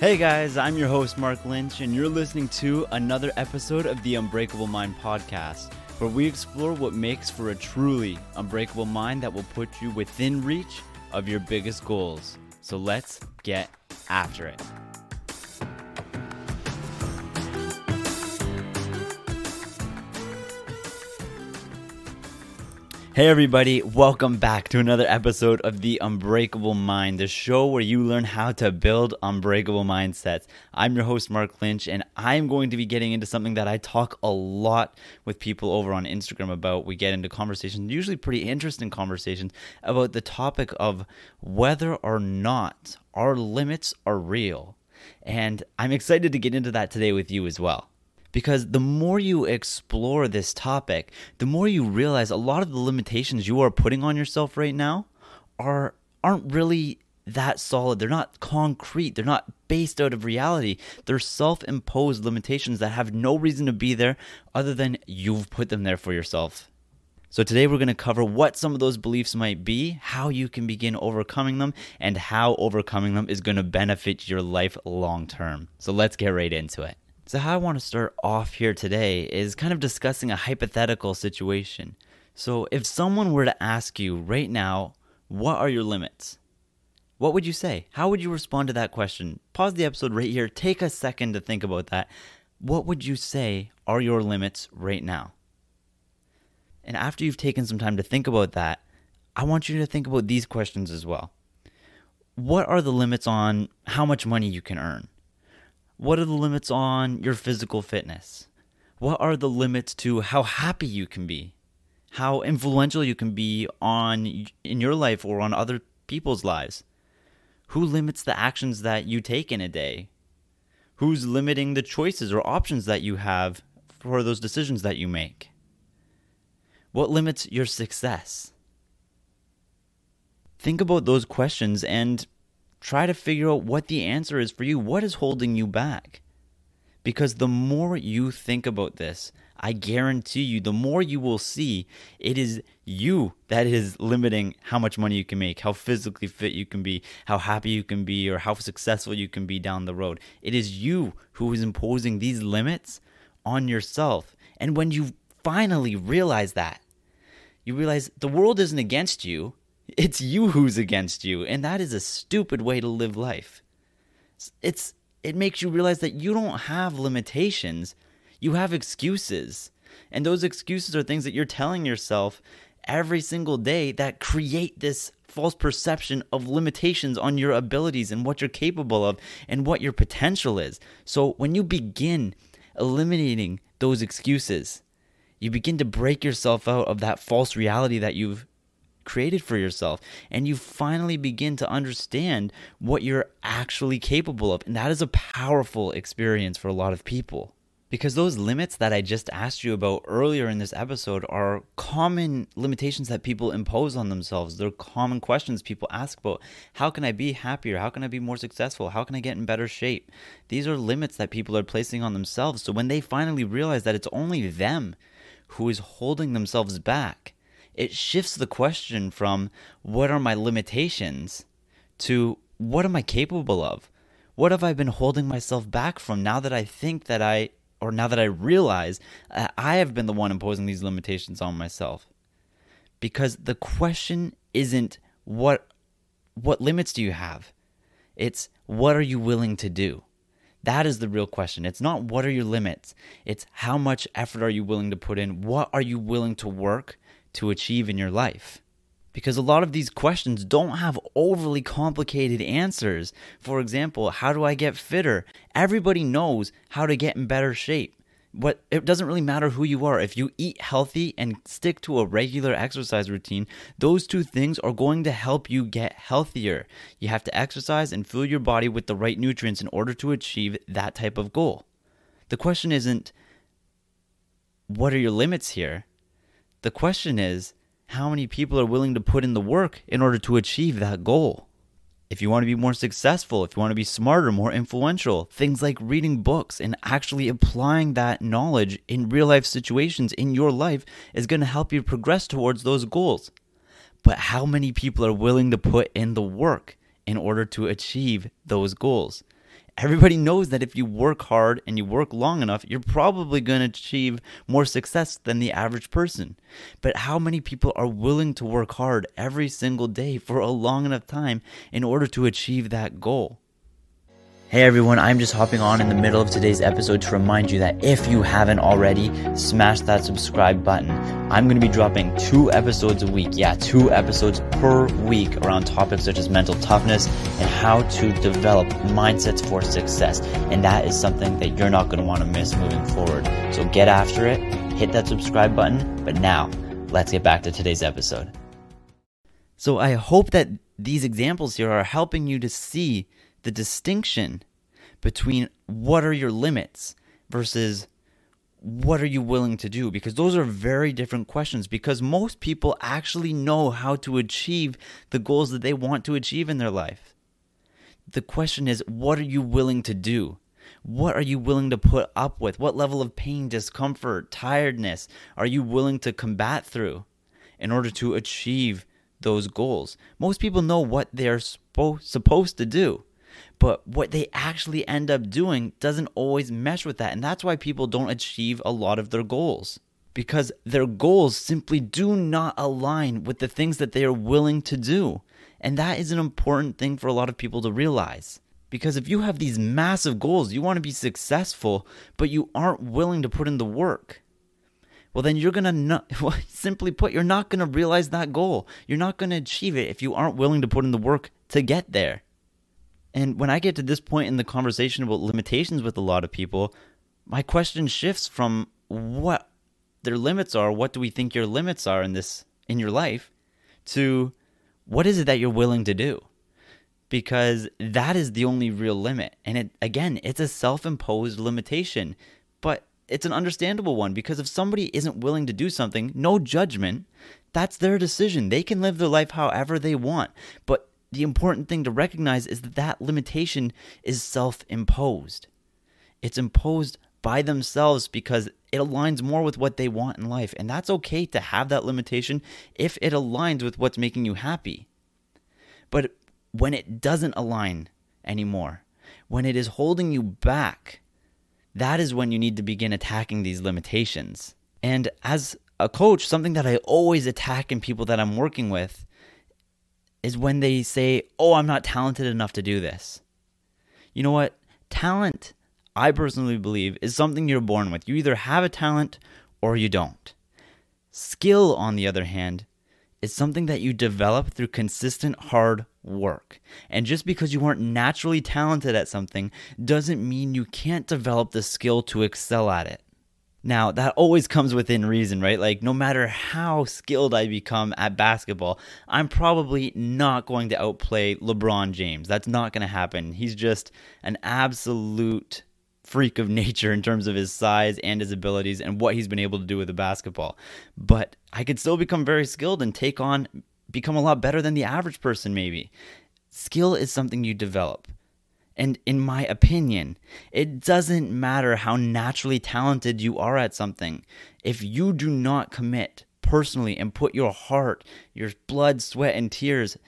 Hey guys, I'm your host, Mark Lynch, and you're listening to another episode of the Unbreakable Mind podcast, where we explore what makes for a truly unbreakable mind that will put you within reach of your biggest goals. So let's get after it. Hey, everybody, welcome back to another episode of The Unbreakable Mind, the show where you learn how to build unbreakable mindsets. I'm your host, Mark Lynch, and I'm going to be getting into something that I talk a lot with people over on Instagram about. We get into conversations, usually pretty interesting conversations, about the topic of whether or not our limits are real. And I'm excited to get into that today with you as well because the more you explore this topic, the more you realize a lot of the limitations you are putting on yourself right now are aren't really that solid. They're not concrete. They're not based out of reality. They're self-imposed limitations that have no reason to be there other than you've put them there for yourself. So today we're going to cover what some of those beliefs might be, how you can begin overcoming them, and how overcoming them is going to benefit your life long term. So let's get right into it. So, how I want to start off here today is kind of discussing a hypothetical situation. So, if someone were to ask you right now, what are your limits? What would you say? How would you respond to that question? Pause the episode right here. Take a second to think about that. What would you say are your limits right now? And after you've taken some time to think about that, I want you to think about these questions as well. What are the limits on how much money you can earn? What are the limits on your physical fitness? What are the limits to how happy you can be? How influential you can be on in your life or on other people's lives? Who limits the actions that you take in a day? Who's limiting the choices or options that you have for those decisions that you make? What limits your success? Think about those questions and try to figure out what the answer is for you. What is holding you back? Because the more you think about this, I guarantee you, the more you will see it is you that is limiting how much money you can make, how physically fit you can be, how happy you can be, or how successful you can be down the road. It is you who is imposing these limits on yourself. And when you finally realize that, you realize the world isn't against you, it's you who's against you, and that is a stupid way to live life. It's it makes you realize that you don't have limitations, you have excuses. And those excuses are things that you're telling yourself every single day that create this false perception of limitations on your abilities and what you're capable of and what your potential is. So when you begin eliminating those excuses, you begin to break yourself out of that false reality that you've created for yourself and you finally begin to understand what you're actually capable of. And that is a powerful experience for a lot of people. Because those limits that I just asked you about earlier in this episode are common limitations that people impose on themselves. They're common questions people ask about. How can I be happier? How can I be more successful? How can I get in better shape? These are limits that people are placing on themselves. So when they finally realize that it's only them who is holding themselves back, it shifts the question from what are my limitations to what am I capable of? What have I been holding myself back from now that I think that I, or now that I realize I have been the one imposing these limitations on myself? Because the question isn't what what limits do you have? It's what are you willing to do? That is the real question. It's not what are your limits. It's how much effort are you willing to put in? What are you willing to work to achieve in your life? Because a lot of these questions don't have overly complicated answers. For example, how do I get fitter? Everybody knows how to get in better shape. But it doesn't really matter who you are. If you eat healthy and stick to a regular exercise routine, those two things are going to help you get healthier. You have to exercise and fuel your body with the right nutrients in order to achieve that type of goal. The question isn't, what are your limits here? The question is, how many people are willing to put in the work in order to achieve that goal? If you want to be more successful, if you want to be smarter, more influential, things like reading books and actually applying that knowledge in real life situations in your life is going to help you progress towards those goals. But how many people are willing to put in the work in order to achieve those goals? Everybody knows that if you work hard and you work long enough, you're probably going to achieve more success than the average person. But how many people are willing to work hard every single day for a long enough time in order to achieve that goal? Hey everyone, I'm just hopping on in the middle of today's episode to remind you that if you haven't already, smash that subscribe button. I'm going to be dropping two episodes a week. Yeah, two episodes per week around topics such as mental toughness and how to develop mindsets for success. And that is something that you're not going to want to miss moving forward. So get after it, hit that subscribe button. But now, let's get back to today's episode. So I hope that these examples here are helping you to see the distinction between what are your limits versus what are you willing to do? Because those are very different questions. Because most people actually know how to achieve the goals that they want to achieve in their life. The question is, what are you willing to do? What are you willing to put up with? What level of pain, discomfort, tiredness are you willing to combat through in order to achieve those goals? Most people know what they're supposed to do but what they actually end up doing doesn't always mesh with that. And that's why people don't achieve a lot of their goals because their goals simply do not align with the things that they are willing to do. And that is an important thing for a lot of people to realize. Because if you have these massive goals, you want to be successful, but you aren't willing to put in the work, well, then you're going to not, well, simply put, you're not going to realize that goal. You're not going to achieve it if you aren't willing to put in the work to get there. And when I get to this point in the conversation about limitations with a lot of people, my question shifts from what their limits are, what do we think your limits are in this in your life, to what is it that you're willing to do? Because that is the only real limit. And it again, it's a self-imposed limitation, but it's an understandable one because if somebody isn't willing to do something, no judgment, that's their decision. They can live their life however they want. But the important thing to recognize is that that limitation is self imposed. It's imposed by themselves because it aligns more with what they want in life. And that's okay to have that limitation if it aligns with what's making you happy. But when it doesn't align anymore, when it is holding you back, that is when you need to begin attacking these limitations. And as a coach, something that I always attack in people that I'm working with is when they say, Oh, I'm not talented enough to do this. You know what? Talent, I personally believe, is something you're born with. You either have a talent or you don't. Skill, on the other hand, is something that you develop through consistent hard work. And just because you aren't naturally talented at something doesn't mean you can't develop the skill to excel at it. Now, that always comes within reason, right? Like, no matter how skilled I become at basketball, I'm probably not going to outplay LeBron James. That's not going to happen. He's just an absolute freak of nature in terms of his size and his abilities and what he's been able to do with the basketball. But I could still become very skilled and take on, become a lot better than the average person, maybe. Skill is something you develop. And in my opinion, it doesn't matter how naturally talented you are at something. If you do not commit personally and put your heart, your blood, sweat, and tears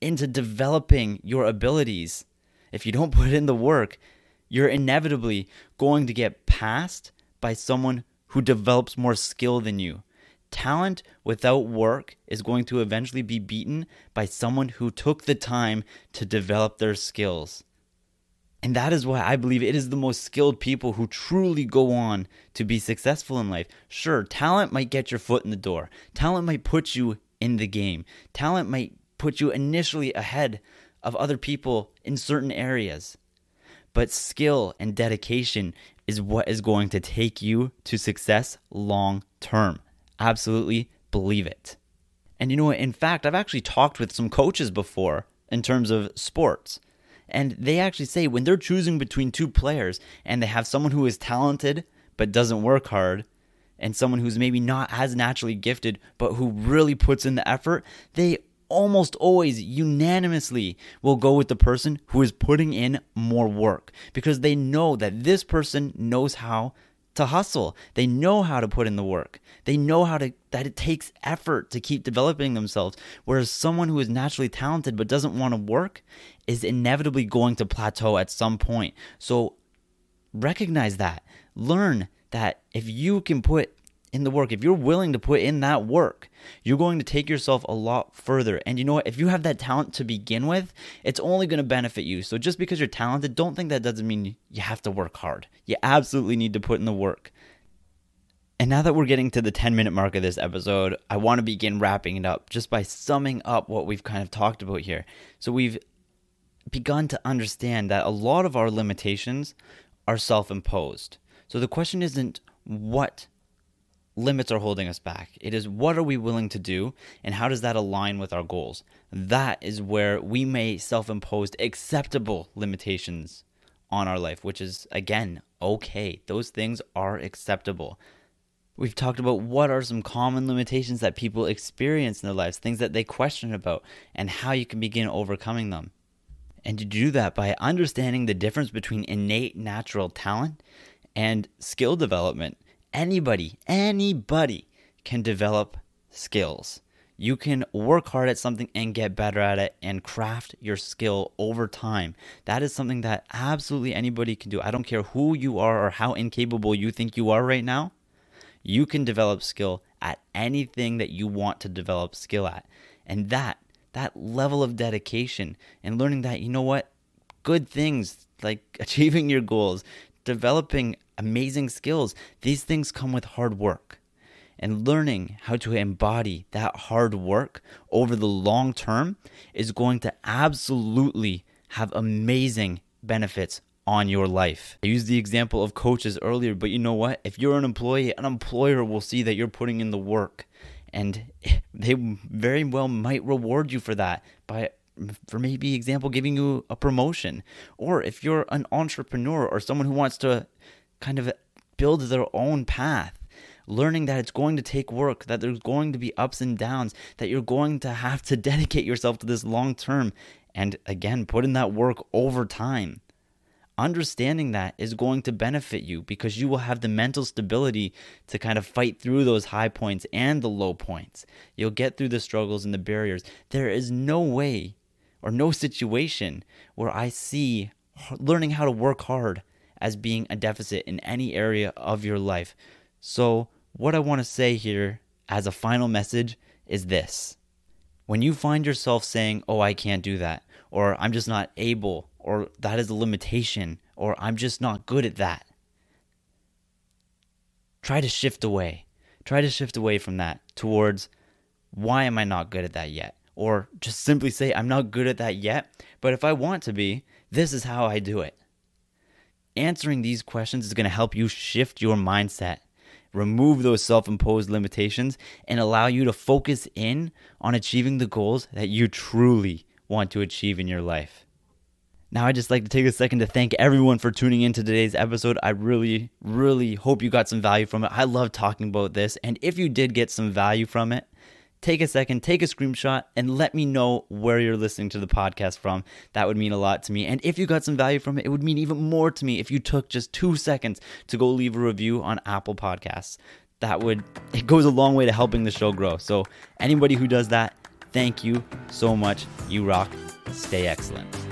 into developing your abilities, if you don't put in the work, you're inevitably going to get passed by someone who develops more skill than you. Talent without work is going to eventually be beaten by someone who took the time to develop their skills. And that is why I believe it is the most skilled people who truly go on to be successful in life. Sure, talent might get your foot in the door, talent might put you in the game, talent might put you initially ahead of other people in certain areas. But skill and dedication is what is going to take you to success long term. Absolutely believe it. And you know what? In fact, I've actually talked with some coaches before in terms of sports. And they actually say when they're choosing between two players and they have someone who is talented but doesn't work hard and someone who's maybe not as naturally gifted but who really puts in the effort, they almost always unanimously will go with the person who is putting in more work. Because they know that this person knows how to hustle. They know how to put in the work. They know how to that it takes effort to keep developing themselves. Whereas someone who is naturally talented but doesn't want to work is inevitably going to plateau at some point. So recognize that. Learn that if you can put in the work, if you're willing to put in that work, you're going to take yourself a lot further. And you know what? If you have that talent to begin with, it's only going to benefit you. So just because you're talented, don't think that doesn't mean you have to work hard. You absolutely need to put in the work. And now that we're getting to the 10 minute mark of this episode, I want to begin wrapping it up just by summing up what we've kind of talked about here. So we've begun to understand that a lot of our limitations are self imposed. So the question isn't what limits are holding us back. It is what are we willing to do and how does that align with our goals? That is where we may self impose acceptable limitations on our life, which is, again, okay. Those things are acceptable. We've talked about what are some common limitations that people experience in their lives, things that they question about, and how you can begin overcoming them. And to do that by understanding the difference between innate natural talent and skill development anybody, anybody can develop skills. You can work hard at something and get better at it and craft your skill over time. That is something that absolutely anybody can do. I don't care who you are or how incapable you think you are right now. You can develop skill at anything that you want to develop skill at. And that that level of dedication and learning that you know what good things like achieving your goals, developing amazing skills. These things come with hard work. And learning how to embody that hard work over the long term is going to absolutely have amazing benefits on your life. I used the example of coaches earlier, but you know what? If you're an employee, an employer will see that you're putting in the work and they very well might reward you for that by for maybe example giving you a promotion or if you're an entrepreneur or someone who wants to kind of build their own path learning that it's going to take work, that there's going to be ups and downs, that you're going to have to dedicate yourself to this long term, and again, put in that work over time. Understanding that is going to benefit you because you will have the mental stability to kind of fight through those high points and the low points. You'll get through the struggles and the barriers. There is no way or no situation where I see learning how to work hard as being a deficit in any area of your life. So, what I want to say here as a final message is this. When you find yourself saying, Oh, I can't do that, or I'm just not able, or that is a limitation, or I'm just not good at that, try to shift away. Try to shift away from that towards, Why am I not good at that yet? Or just simply say, I'm not good at that yet, but if I want to be, this is how I do it. Answering these questions is going to help you shift your mindset, remove those self imposed limitations, and allow you to focus in on achieving the goals that you truly want to achieve in your life. Now, I'd just like to take a second to thank everyone for tuning in to today's episode. I really, really hope you got some value from it. I love talking about this. And if you did get some value from it, take a second, take a screenshot, and let me know where you're listening to the podcast from. That would mean a lot to me. And if you got some value from it, it would mean even more to me if you took just two seconds to go leave a review on Apple Podcasts. That would, it goes a long way to helping the show grow. So, anybody who does that, thank you so much. You rock. Stay excellent.